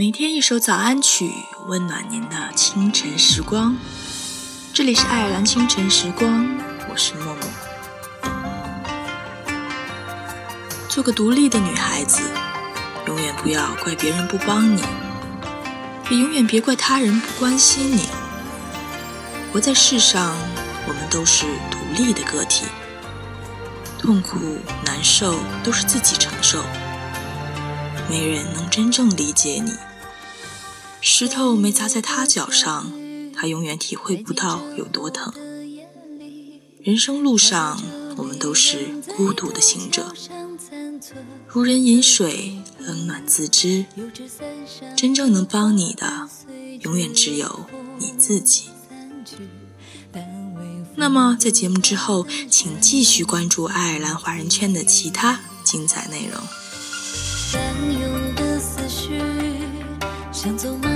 每天一首早安曲，温暖您的清晨时光。这里是爱尔兰清晨时光，我是默默。做个独立的女孩子，永远不要怪别人不帮你，也永远别怪他人不关心你。活在世上，我们都是独立的个体，痛苦难受都是自己承受，没人能真正理解你。石头没砸在他脚上，他永远体会不到有多疼。人生路上，我们都是孤独的行者，如人饮水，冷暖自知。真正能帮你的，永远只有你自己。那么，在节目之后，请继续关注爱尔兰华人圈的其他精彩内容。像走马灯般来去，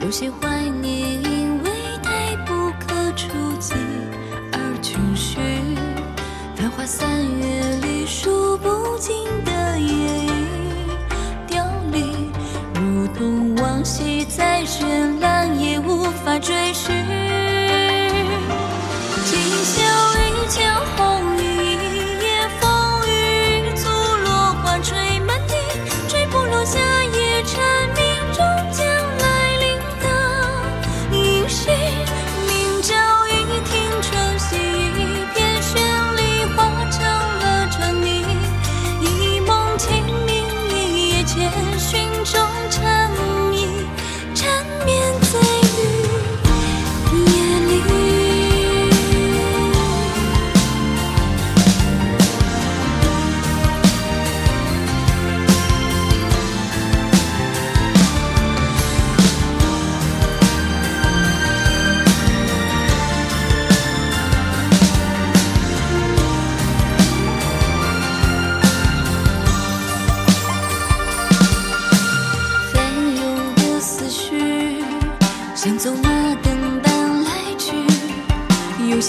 有些怀念，因为太不可触及而情绪。繁花三月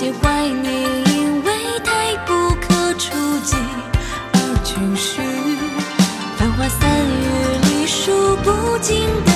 些怀念，因为太不可触及而情绪。繁华三月里，数不尽。